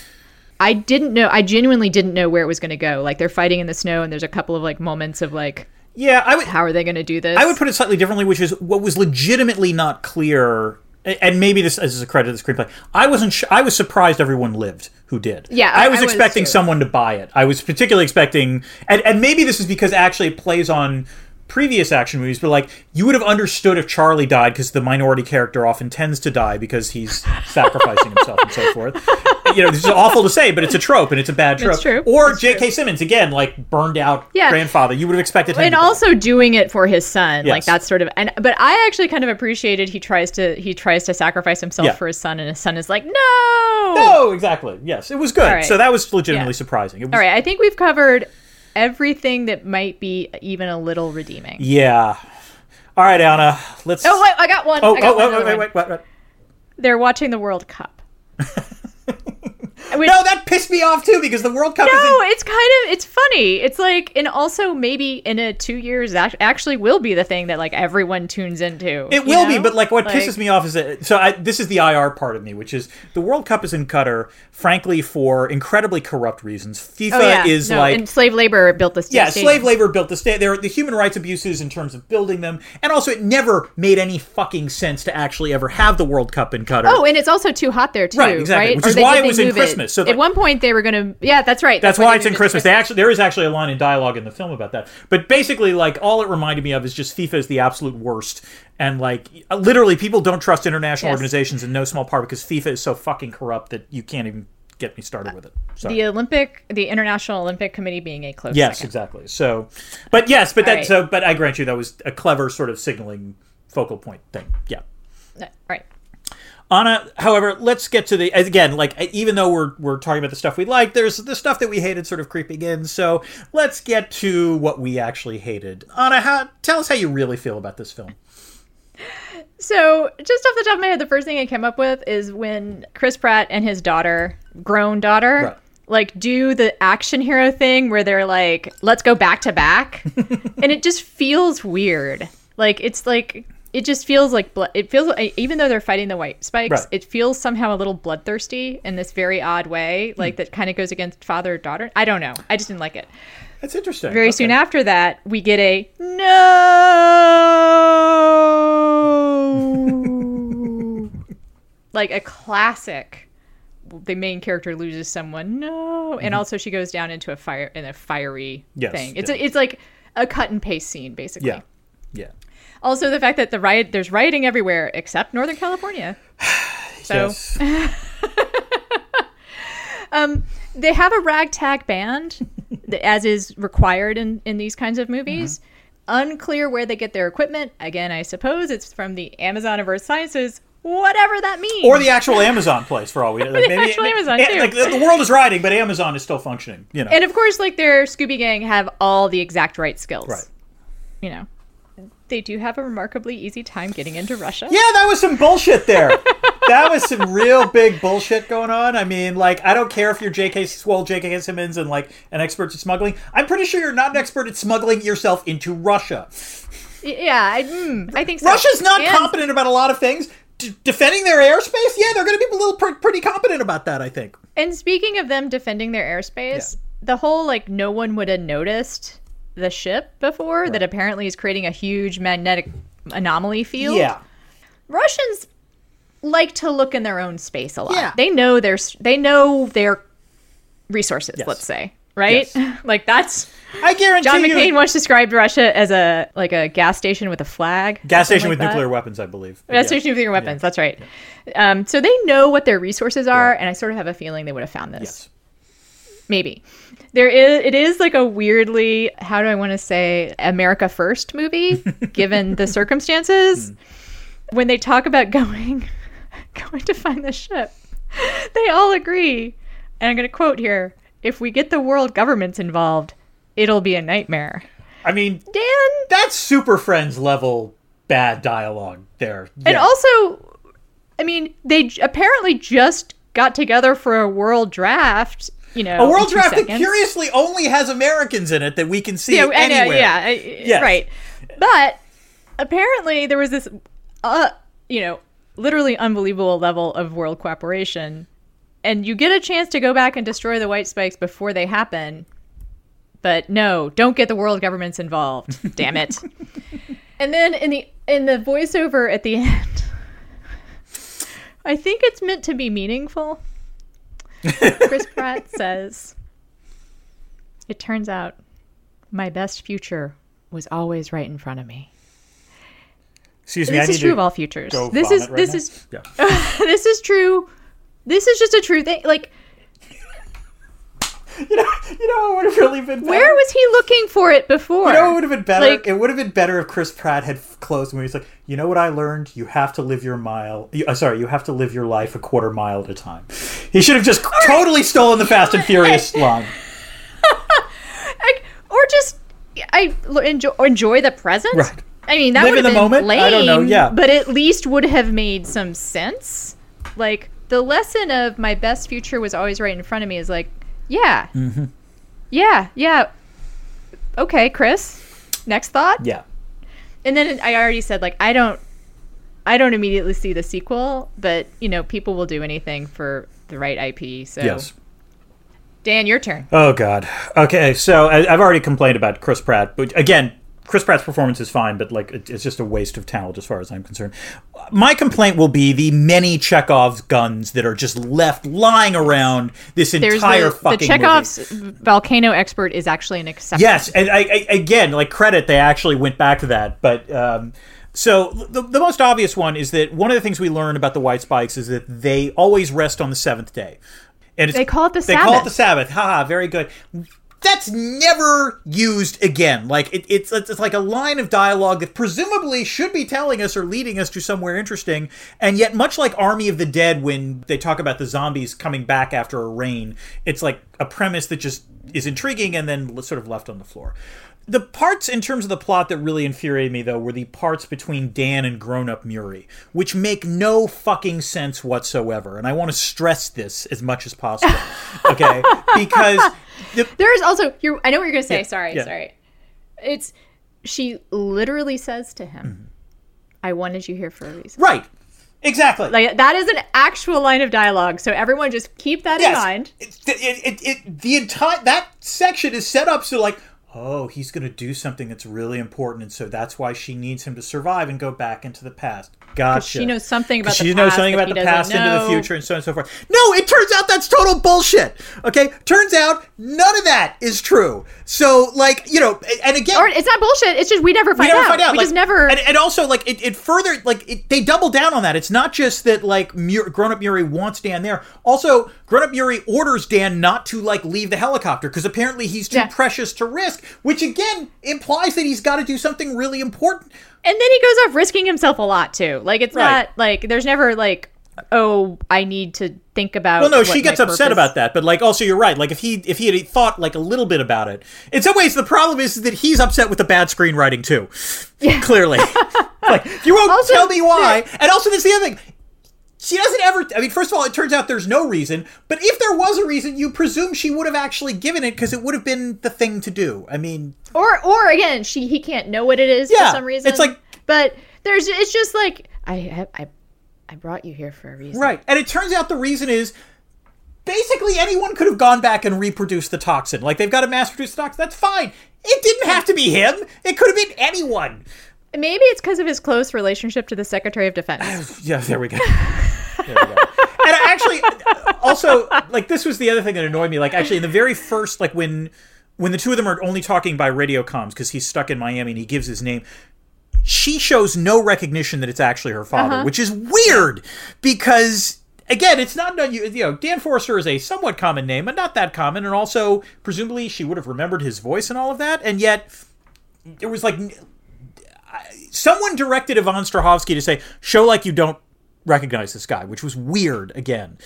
I didn't know. I genuinely didn't know where it was going to go. Like they're fighting in the snow, and there's a couple of like moments of like, Yeah, I would. how are they going to do this? I would put it slightly differently, which is what was legitimately not clear. And maybe this is a credit to the screenplay. I wasn't. Sh- I was surprised everyone lived who did. Yeah, I was I expecting too. someone to buy it. I was particularly expecting, and, and maybe this is because actually it plays on previous action movies, but like you would have understood if Charlie died because the minority character often tends to die because he's <laughs> sacrificing himself and so forth. You know, this is awful to say, but it's a trope and it's a bad trope. It's true. Or It's J.K. true. Simmons again, like burned out Yeah. grandfather. You would have expected him and to die. also doing it for his son like Yes. that's sort of and but i actually kind of appreciated he tries to he tries to sacrifice himself Yeah. for his son and his son is like no no, exactly. Yes, it was good. right. So that was legitimately Yeah. surprising. It was, all right i think we've covered everything that might be even a little redeeming Yeah. All right, Ana. Let's. oh wait i got one Oh, I got oh, one wait, other wait, wait, wait, wait. they're watching the world cup <laughs> which- no, that pissed me off too because the World Cup is No, in it's kind of it's funny. It's like, and also maybe in a two years act- actually will be the thing that like everyone tunes into. It will be, but like what pisses me off is that so I, this is the IR part of me, which is the World Cup is in Qatar, frankly, for incredibly corrupt reasons. FIFA Oh, yeah. is No, like and slave labor built the this. yeah, stadium. slave labor built the state. There are the human rights abuses in terms of building them, and also it never made any fucking sense to actually ever have the World Cup in Qatar. Oh, and it's also too hot there too, Right, exactly, which Or is why it was in move Christmas, so, at like- one point they were going to. Yeah, that's right. That's why it's in to Christmas. They actually there is actually a line in dialogue in the film about that. But basically, like all it reminded me of is just FIFA is the absolute worst, and like literally, people don't trust international Yes. organizations in no small part because FIFA is so fucking corrupt that you can't even get me started with it. So. The Olympic, the International Olympic Committee being a close Yes, second. exactly. So, but yes, but that right. so, but I grant you that was a clever sort of signaling focal point thing. Yeah. No, Right. Ana, however, let's get to the again. Like, even though we're we're talking about the stuff we like, there's the stuff that we hated sort of creeping in. So let's get to what we actually hated. Ana, how, tell us how you really feel about this film. So, just off the top of my head, the first thing I came up with is when Chris Pratt and his daughter, grown daughter, Right. like do the action hero thing where they're like, let's go back to back. <laughs> and it just feels weird. Like, it's like, it just feels like blood. It feels even though they're fighting the white spikes, Right. it feels somehow a little bloodthirsty in this very odd way, like that kind of goes against father daughter. I don't know. I just didn't like it. That's interesting. Very Okay. soon after that, we get a no, <laughs> like a classic. The main character loses someone, no, and also she goes down into a fire in a fiery Mm-hmm. Yes, thing. It's yeah. a, it's like a cut and paste scene, basically. Yeah. Yeah. Also, the fact that the riot there's rioting everywhere except Northern California. <sighs> So Yes. <laughs> they have a ragtag band, <laughs> as is required in, in these kinds of movies. Mm-hmm. Unclear where they get their equipment. Again, I suppose it's from the Amazon of Earth Sciences, whatever that means. Or the actual Amazon place, for all we know. <laughs> Like, the actual Amazon, too. Like the the world is riding, but Amazon is still functioning. You know. and of course, like their Scooby Gang have all the exact right skills. Right. You know, they do have a remarkably easy time getting into Russia. Yeah, that was some bullshit there. that was some real big bullshit going on. I mean, like, I don't care if you're J.K. Swole, J.K. Simmons, and like an expert at smuggling. I'm pretty sure you're not an expert at smuggling yourself into Russia. Yeah, I, mm, I think so. Russia's not And- competent about a lot of things. D- defending their airspace, yeah, they're going to be a little pr- pretty competent about that. I think. And speaking of them defending their airspace, the whole like no one would have noticed the ship before that apparently is creating a huge magnetic anomaly field. Yeah. Russians like to look in their own space a lot. Yeah. They know their they know their resources, Yes. let's say. Right? <laughs> like that's I guarantee John you. McCain once described Russia as a like a gas station with a flag. gas station like with that. nuclear weapons, I believe. Gas Yeah. station with nuclear weapons. That's right. Um, so they know what their resources are, and I sort of have a feeling they would have found this. Yes. Maybe there is. It is like a weirdly, how do I want to say, America First movie, <laughs> given the circumstances. Hmm. When they talk about going, <laughs> going to find the ship, they all agree, and I'm going to quote here: "If we get the world governments involved, it'll be a nightmare." I mean, Dan, that's Super Friends level bad dialogue there. And also, I mean, they apparently just got together for a world draft. You know, a world draft that curiously only has Americans in it that we can see Yeah, anywhere. yeah, Yes. right. But apparently, there was this, uh, you know, literally unbelievable level of world cooperation, and you get a chance to go back and destroy the white spikes before they happen. But no, don't get the world governments involved. <laughs> Damn it. and then in the in the voiceover at the end, <laughs> I think it's meant to be meaningful. <laughs> Chris Pratt says, "It turns out my best future was always right in front of me." Excuse me, This is true of all futures. This is right this now. is Yeah. <laughs> this is true. This is just a true thing. Like, <laughs> you know, you know, what would have really been better? where was he looking for it before? You know, it would have been better. Like- it would have been better if Chris Pratt had closed when he's like, "You know what I learned? You have to live your mile. You, uh, sorry, you have to live your life a quarter mile at a time." He should have just totally stolen the Fast and Furious <laughs> line. Like, or just I enjoy enjoy the present. Right. I mean, that Live would in have the been moment? lame. I don't know, yeah. but at least would have made some sense. Like, the lesson of my best future was always right in front of me is like, yeah, mm-hmm. yeah, yeah. Okay, Chris. Next thought. Yeah. And then I already said like I don't, I don't immediately see the sequel, but you know people will do anything for the right IP. So Yes. Dan, your turn. Oh God. Okay, so I, I've already complained about Chris Pratt, but again, Chris Pratt's performance is fine, but like it's just a waste of talent as far as I'm concerned. My complaint will be the many Chekhov's guns that are just left lying around this There's entire the, the Chekhov's movie. volcano expert is actually an exception. Yes, and I, I, again, like credit, they actually went back to that. But um, so the, the most obvious one is that one of the things we learn about the White Spikes is that they always rest on the seventh day, and it's, They call it the they call it Sabbath. the Sabbath. Haha, very good. That's never used again. Like it, it's it's like a line of dialogue that presumably should be telling us or leading us to somewhere interesting, and yet much like Army of the Dead, when they talk about the zombies coming back after a rain, it's like a premise that just is intriguing and then sort of left on the floor. The parts in terms of the plot that really infuriated me though were the parts between Dan and grown-up Muri, which make no fucking sense whatsoever. And I want to stress this as much as possible. <laughs> Okay? because the, There is also you. I know what you're gonna say. Yeah, sorry, yeah. sorry. It's she literally says to him, Mm-hmm. "I wanted you here for a reason." right. Exactly. Like that is an actual line of dialogue. So everyone just keep that in mind. It, it, it, it, the entire that section is set up so like, oh, he's going to do something that's really important, and so that's why she needs him to survive and go back into the past. Gotcha. She knows something about 'Cause the she past. knows something about the doesn't past into the future and so on and so forth. No, it turns out that's total bullshit. Okay, turns out none of that is true. So, like, you know, and again, Or it's not bullshit. It's just we never find we never out. find out. We like, just never. And, and also, like, it, it further, like, it, they double down on that. It's not just that, like, Mur- grown up Muri wants Dan there. Also, grown up Muri orders Dan not to, like, leave the helicopter because apparently he's too Yeah. precious to risk, which again implies that he's got to do something really important. And then he goes off risking himself a lot too. Like it's Right. not like there's never like, oh, I need to think about. Well, no, she gets upset purpose- about that, but like, also, you're right. Like, if he if he had thought like a little bit about it, in some ways, the problem is that he's upset with the bad screenwriting too. Yeah. Clearly, <laughs> like you won't Also, tell me why. And also, this is the other thing. She doesn't ever. I mean, first of all, it turns out there's no reason. But if there was a reason, you presume she would have actually given it because it would have been the thing to do. I mean, Or or again, she he can't know what it is Yeah, for some reason. it's like- but there's it's just like I I I brought you here for a reason. right. And it turns out the reason is basically anyone could have gone back and reproduced the toxin. Like they've got to mass produce the toxin. That's fine. It didn't have to be him. It could have been anyone. Maybe it's because of his close relationship to the Secretary of Defense. <laughs> Yeah, there we go. There we go. And I actually, also, like this was the other thing that annoyed me. Like actually, in the very first, like when when the two of them are only talking by radio comms because he's stuck in Miami and he gives his name. She shows no recognition that it's actually her father, uh-huh. which is weird because again, it's not. You you know, Dan Forester is a somewhat common name, but not that common, and also presumably she would have remembered his voice and all of that, and yet it was like someone directed Yvonne Strahovski to say, "Show like you don't recognize this guy," which was weird again.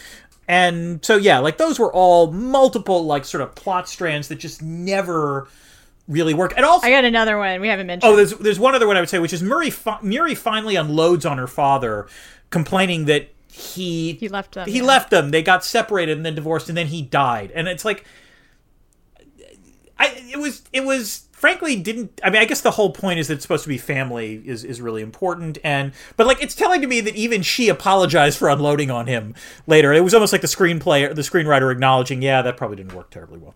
And so yeah, like those were all multiple like sort of plot strands that just never really work. And also, I got another one we haven't mentioned. oh, there's there's one other one I would say, which is Muri. Fi- Muri finally unloads on her father, complaining that he He left them, He yeah. left them. They got separated and then divorced, and then he died. And it's like, I it was it was frankly didn't I mean I guess the whole point is that it's supposed to be family is is really important and but like it's telling to me that even she apologized for unloading on him later. It was almost like the screenplay the screenwriter acknowledging, yeah, that probably didn't work terribly well.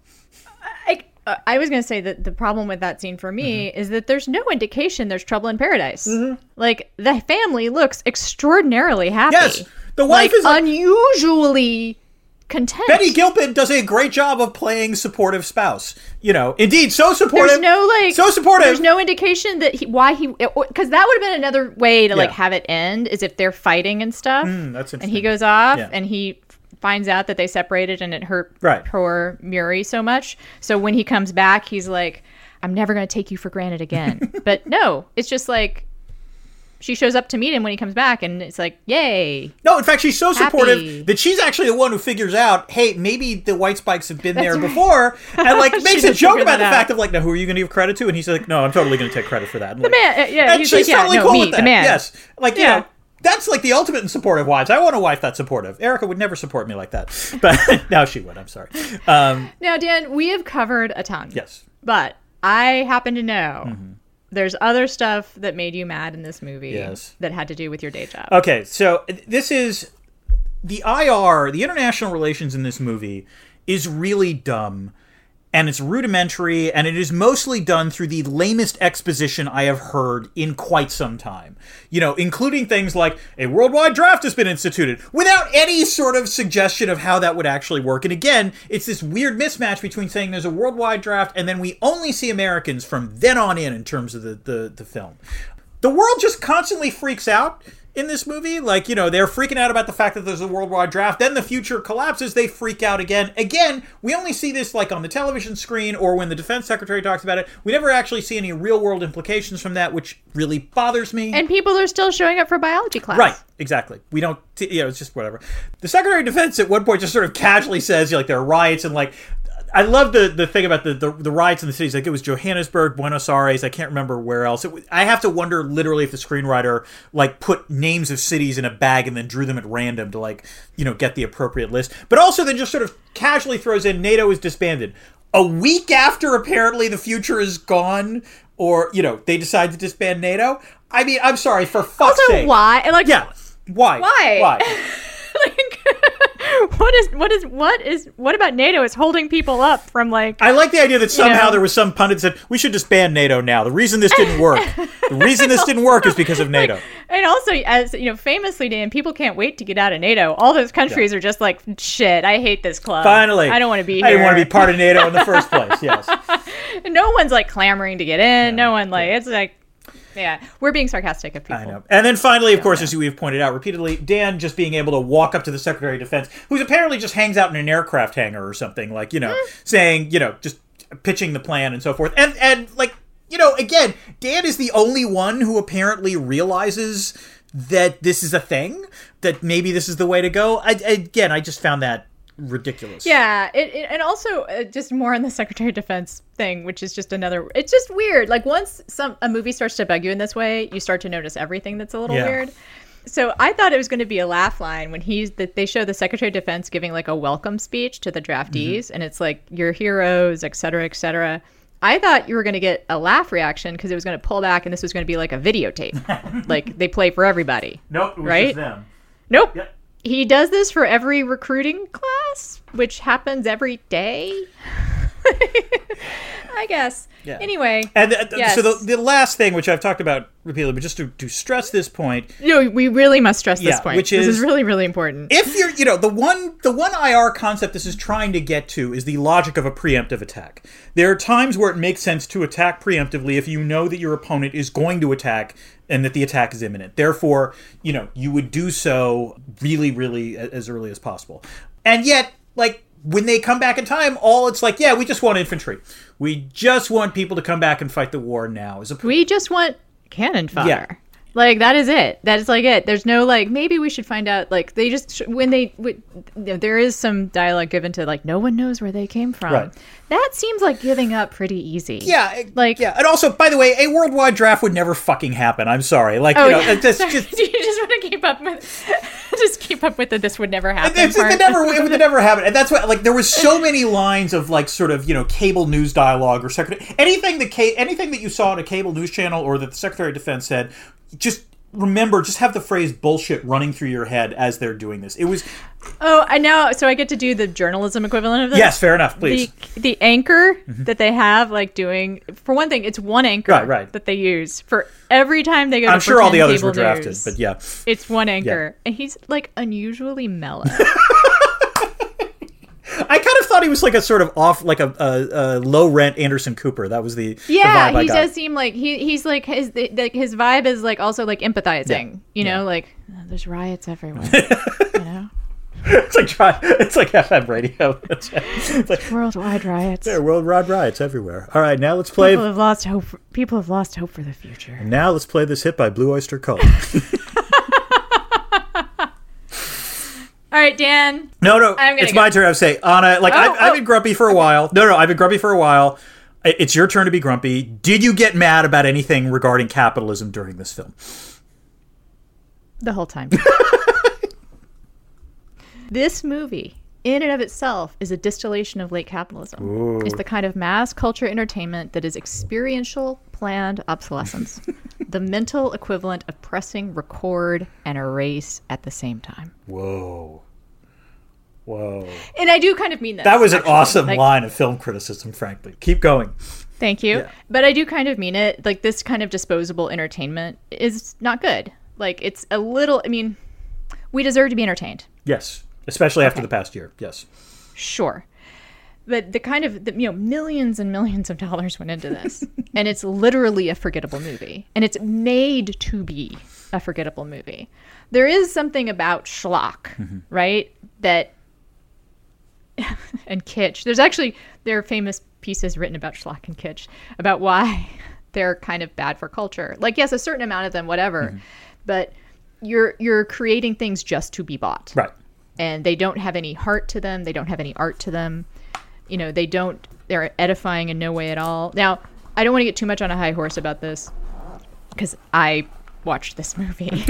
I, I was going to say that the problem with that scene for me Mm-hmm. is that there's no indication there's trouble in paradise. Like the family looks extraordinarily happy. Yes, the wife like is like- unusually content. Betty Gilpin does a great job of playing supportive spouse. You know, indeed, so supportive. there's no like so supportive. There's no indication that he, why he because that would have been another way to like have it end is if they're fighting and stuff. Hmm, that's and he goes off Yeah. and he finds out that they separated and it hurt Right. poor Muri so much. So when he comes back, he's like, "I'm never going to take you for granted again." <laughs> but no, it's just like she shows up to meet him when he comes back, and it's like, "Yay!" No, in fact, she's so Happy. supportive that she's actually the one who figures out, hey, maybe the White Spikes have been there right. before, and like <laughs> makes a joke about the out. fact of like, now who are you going to give credit to? And he's like, no, I'm totally going to take credit for that. And, The like, man, uh, yeah, and she's like, "Yeah, totally no, cool me, with that. the man." Yes, like you Yeah. know, that's like the ultimate in supportive wives. I want a wife that's supportive. Erica would never support me like that, <laughs> but now she would. I'm sorry. Um, Now, Dan, we have covered a ton. yes. But I happen to know there's other stuff that made you mad in this movie Yes. that had to do with your day job. Okay, so this is the IR, the international relations in this movie is really dumb and it's rudimentary and it is mostly done through the lamest exposition I have heard in quite some time. You know, including things like a worldwide draft has been instituted without any sort of suggestion of how that would actually work. And again, it's this weird mismatch between saying there's a worldwide draft and then we only see Americans from then on in in terms of the, the, the film the world just constantly freaks out in this movie. Like, you know, they're freaking out about the fact that there's a worldwide draft. Then the future collapses. They freak out again. Again, we only see this like on the television screen or when the defense secretary talks about it. We never actually see any real world implications from that, which really bothers me. And people are still showing up for biology class. Right, exactly. We don't, t- you know, it's just whatever. The Secretary of Defense at one point just sort of casually says, "You like, there are riots and like, I love the the thing about the, the the riots in the cities. Like it was Johannesburg, Buenos Aires. I can't remember where else. It was, I have to wonder literally if the screenwriter like put names of cities in a bag and then drew them at random to like you know get the appropriate list. But also then just sort of casually throws in NATO is disbanded a week after apparently the future is gone, or you know they decide to disband NATO. I mean, I'm sorry for fuck's sake. Also, sake. why? Like, Yeah. Why? Why? Why? <laughs> like, <laughs> <laughs> what is what is what is what about NATO is holding people up from like I like the idea that somehow know. there was some pundit said we should disband NATO now. The reason this didn't work, <laughs> the reason this didn't work is because of <laughs> NATO. and also as you know famously Dan people can't wait to get out of NATO. All those countries are just like shit I hate this club. Finally, I don't want to be here I didn't want to be part of NATO in the first place. Yes, no one's like clamoring to get in. No. One like it's like yeah we're being sarcastic of people I know. And then finally, of course, as we've pointed out repeatedly, Dan just being able to walk up to the Secretary of Defense, who's apparently just hangs out in an aircraft hangar or something, like you know, Hmm. saying you know, just pitching the plan and so forth, and and like you know, again, Dan is the only one who apparently realizes that this is a thing, that maybe this is the way to go. I, again, I just found that ridiculous. Yeah, it, it, and also uh, just more on the Secretary of Defense thing, which is just another. It's just weird. Like once some a movie starts to bug you in this way, you start to notice everything that's a little Yeah. weird. So I thought it was going to be a laugh line when he's that they show the Secretary of Defense giving like a welcome speech to the draftees, and it's like your heroes, et cetera, et cetera. I thought you were going to get a laugh reaction because it was going to pull back, and this was going to be like a videotape, <laughs> like they play for everybody. Nope. It was Right? just them. Nope. Yep. He does this for every recruiting class, which happens every day. <laughs> I guess. Yeah. Anyway, And uh, Yes. so the, the last thing, which I've talked about repeatedly, but just to, to stress this point, no, we really must stress this point. which this is- is really, really important. if you're you know the one the one IR concept this is trying to get to is the logic of a preemptive attack. There are times where it makes sense to attack preemptively if you know that your opponent is going to attack and that the attack is imminent. Therefore, you know, you would do so really really as early as possible. And yet like when they come back in time, all it's like, yeah, we just want infantry. We just want people to come back and fight the war now. As a we just want cannon fire. Yeah. Like that is it. That is like it. There's no like maybe we should find out. Like they just when they w- you know, there is some dialogue given to like no one knows where they came from. Right. That seems like giving up pretty easy. Yeah, Like- yeah, and also, by the way, a worldwide draft would never fucking happen. I'm sorry, like Oh you know, yeah. Sorry. just <laughs> you just want to keep up with <laughs> just keep up with the this would never happen. It's, it would never, it would <laughs> never happen, and that's why. Like, there was so many lines of like, sort of, you know, cable news dialogue or secretary, anything that anything that you saw on a cable news channel or that the Secretary of Defense said, just remember, just have the phrase "bullshit" running through your head as they're doing this. It was Oh, I know. So I get to do the journalism equivalent of this. yes, fair enough, please. The the anchor mm-hmm. that they have, like doing for one thing, it's one anchor Right, right. that they use for every time they go. I'm sure all the others were drafted, news. but yeah. it's one anchor, and he's like unusually mellow. <laughs> I kind of thought he was like a sort of off, like a, a, a low rent Anderson Cooper. That was the the yeah, I he does seem like he he's like his the, like his vibe is like also like empathizing. Yeah, You know, yeah. like "Oh, there's riots everywhere. <laughs> you know, It's like try, it's like FM radio. <laughs> It's, it's like worldwide riots. there are worldwide riots everywhere. All right, now let's play. People have lost hope. For, people have lost hope for the future. Now let's play this hit by Blue Oyster Cult. <laughs> All right, Dan. No, no, I'm it's go. my turn. I would say, Ana, like Oh, I've, I've oh. been grumpy for a while. No, no, I've been grumpy for a while. It's your turn to be grumpy. Did you get mad about anything regarding capitalism during this film? The whole time. <laughs> this movie, in and of itself, is a distillation of late capitalism. It's the kind of mass culture entertainment that is experiential, planned obsolescence, <laughs> the mental equivalent of pressing record and erase at the same time. Whoa. Whoa. And I do kind of mean this. That was an actually. awesome Like, line of film criticism, frankly. Keep going. Thank you. Yeah. But I do kind of mean it. Like this kind of disposable entertainment is not good. Like it's a little. I mean, we deserve to be entertained. Yes. Especially after the past year. Yes. Sure. But the kind of, the, you know, millions and millions of dollars went into this. <laughs> and it's literally a forgettable movie. And it's made to be a forgettable movie. There is something about schlock, mm-hmm. right? That, <laughs> and kitsch. There's actually, there are famous pieces written about schlock and kitsch, about why <laughs> they're kind of bad for culture. Like, yes, a certain amount of them, whatever. Mm-hmm. But you're, you're creating things just to be bought Right. and they don't have any heart to them. They don't have any art to them. You know, they don't. They're edifying in no way at all. Now, I don't want to get too much on a high horse about this because I watched this movie. <laughs>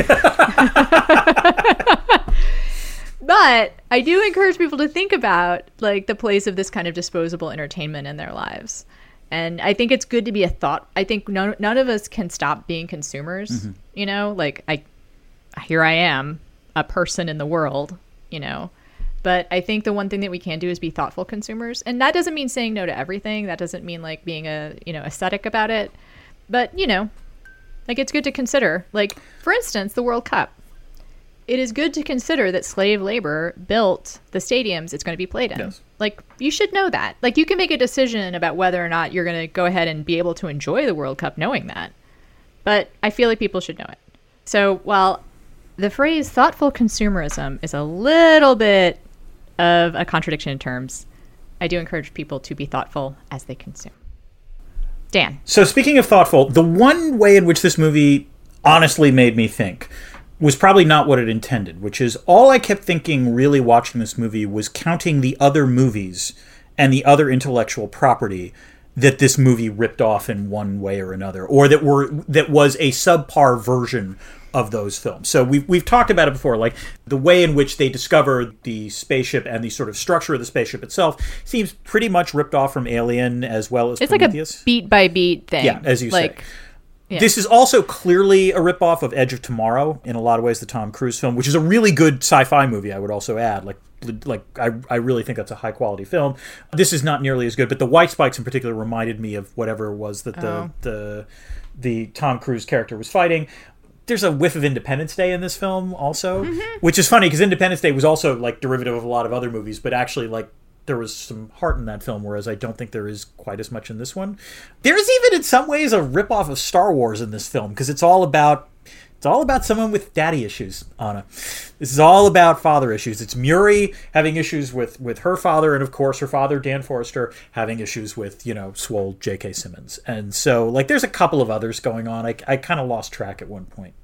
but I do encourage people to think about like the place of this kind of disposable entertainment in their lives. And I think it's good to be a thought. I think none, none of us can stop being consumers. Mm-hmm. You know, like I here I am, a person in the world, you know. But I think the one thing that we can do is be thoughtful consumers. And that doesn't mean saying no to everything. That doesn't mean like being a, you know, aesthetic about it. But, you know, like it's good to consider. Like, for instance, the World Cup. It is good to consider that slave labor built the stadiums it's going to be played in. Yes. Like, you should know that. Like, you can make a decision about whether or not you're going to go ahead and be able to enjoy the World Cup knowing that. But I feel like people should know it. So while the phrase thoughtful consumerism is a little bit of a contradiction in terms, I do encourage people to be thoughtful as they consume. Dan. So speaking of thoughtful, the one way in which this movie honestly made me think was probably not what it intended, which is all I kept thinking really watching this movie was counting the other movies and the other intellectual property that this movie ripped off in one way or another or that were that was a subpar version of those films. So we've, we've talked about it before, like the way in which they discover the spaceship and the sort of structure of the spaceship itself seems pretty much ripped off from Alien as well as It's like a Prometheus. beat by beat thing. Yeah, as you like, say. Yeah. This is also clearly a ripoff of Edge of Tomorrow in a lot of ways, the Tom Cruise film, which is a really good sci-fi movie. I would also add, like, like I, I really think that's a high quality film. This is not nearly as good, but the White Spikes in particular reminded me of whatever it was that the Oh. the the Tom Cruise character was fighting. There's a whiff of Independence Day in this film also, Mm-hmm. which is funny because Independence Day was also like derivative of a lot of other movies, but actually like there was some heart in that film, whereas I don't think there is quite as much in this one. There's even in some ways a ripoff of Star Wars in this film because it's all about it's all about someone with daddy issues, Ana. This is all about father issues. It's Muri having issues with with her father, and of course her father Dan Forester having issues with you know swole J.K. Simmons, and so like there's a couple of others going on. I I kind of lost track at one point.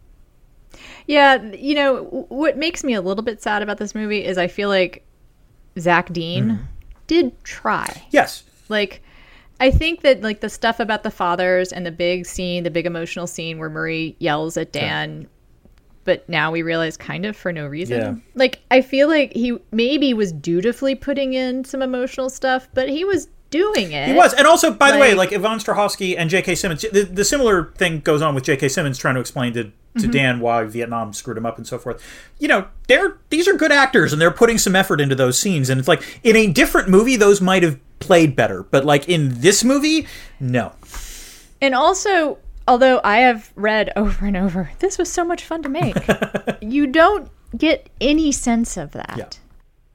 Yeah, you know, what makes me a little bit sad about this movie is I feel like Zach Dean Mm-hmm. did try. Yes, Like, I think that like the stuff about the fathers and the big scene, the big emotional scene where Muri yells at Dan, but now we realize kind of for no reason. Yeah. Like, I feel like he maybe was dutifully putting in some emotional stuff, but he was doing it. He was, and also, by the way, Like- like Yvonne Strahovski and J.K. Simmons, the, the similar thing goes on with J.K. Simmons trying to explain to, to Mm-hmm. Dan why Vietnam screwed him up and so forth. You know, they're these are good actors, and they're putting some effort into those scenes. And it's like in a different movie, those might have played better, but like in this movie, no. And also, although I have read <laughs> over and over, this was so much fun to make. <laughs> you don't get any sense of that. Yeah.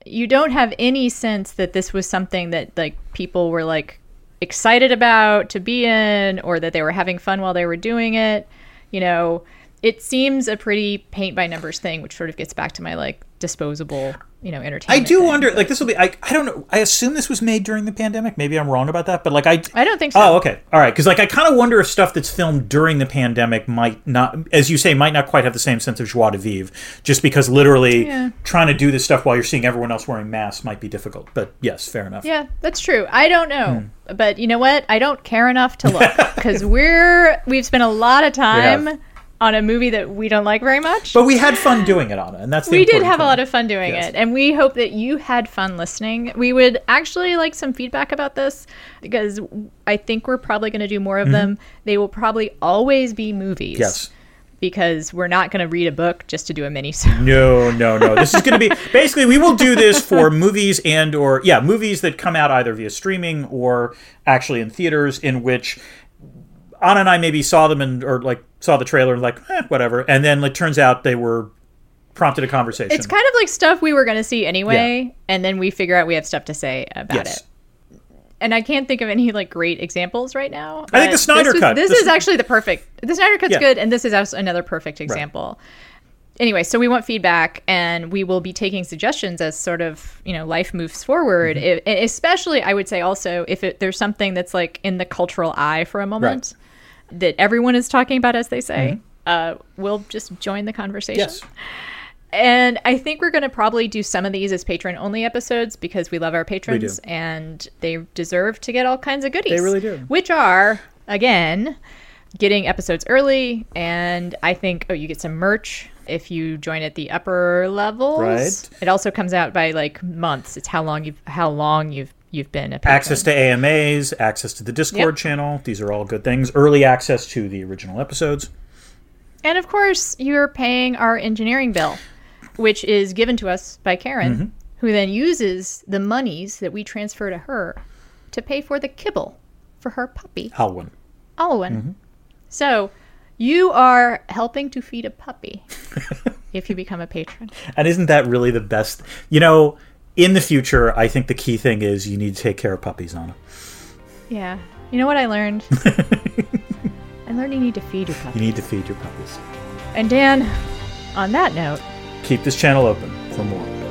You don't have any sense that this was something that like people were like excited about to be in or that they were having fun while they were doing it. You know, it seems a pretty paint by numbers thing, which sort of gets back to my like disposable, you know, entertainment. I do thing. wonder, like this will be. I, I don't know. I assume this was made during the pandemic. Maybe I'm wrong about that, but like I. I don't think so. Oh, okay, all right. Because like I kind of wonder if stuff that's filmed during the pandemic might not, as you say, might not quite have the same sense of joie de vivre. Just because literally Yeah. trying to do this stuff while you're seeing everyone else wearing masks might be difficult. But yes, fair enough. Yeah, that's true. I don't know, Hmm. but you know what? I don't care enough to look because <laughs> we're we've spent a lot of time. On a movie that we don't like very much. But we had fun doing it, Ana, and that's the we did have a lot of fun doing Yes. it, and we hope that you had fun listening. We would actually like some feedback about this because I think we're probably going to do more of them. They will probably always be movies. Mm-hmm. Yes. Because we're not going to read a book just to do a mini series. No, no, no. <laughs> This is going to be basically we will do this for movies and or yeah, movies that come out either via streaming or actually in theaters in which Ana and I maybe saw them and or like saw the trailer and like eh, whatever, and then it turns out they were prompted a conversation. It's kind of like stuff we were going to see anyway, and then we figure out we have stuff to say about yes. it. And I can't think of any like great examples right now. I think the Snyder this was- Cut- This is actually the perfect. The Snyder Cut's Yeah. good, and this is also another perfect example. Right Anyway, so we want feedback, and we will be taking suggestions as sort of you know life moves forward. Mm-hmm. And especially, I would say also if it, there's something that's like in the cultural eye for a moment that everyone is talking about, as they say, uh, we'll just join the conversation. Mm-hmm. Yes. And I think we're going to probably do some of these as patron only episodes because we love our patrons and they deserve to get all kinds of goodies. They really do. Which are, again, getting episodes early. And I think, oh, you get some merch if you join at the upper levels. Right. It also comes out by like months. It's how long you've, how long you've, you've been a patron. access to AMAs, access to the Discord Yep. channel. These are all good things. Early access to the original episodes. And of course, you're paying our engineering bill, which is given to us by Karen, Mm-hmm. who then uses the monies that we transfer to her to pay for the kibble for her puppy, Alwyn. Alwyn. Mm-hmm. So you are helping to feed a puppy <laughs> if you become a patron. And isn't that really the best? You know, in the future, I think the key thing is you need to take care of puppies, Ana. Yeah. You know what I learned? <laughs> I learned you need to feed your puppy. You need to feed your puppies. And Dan, on that note, Keep this channel open for more.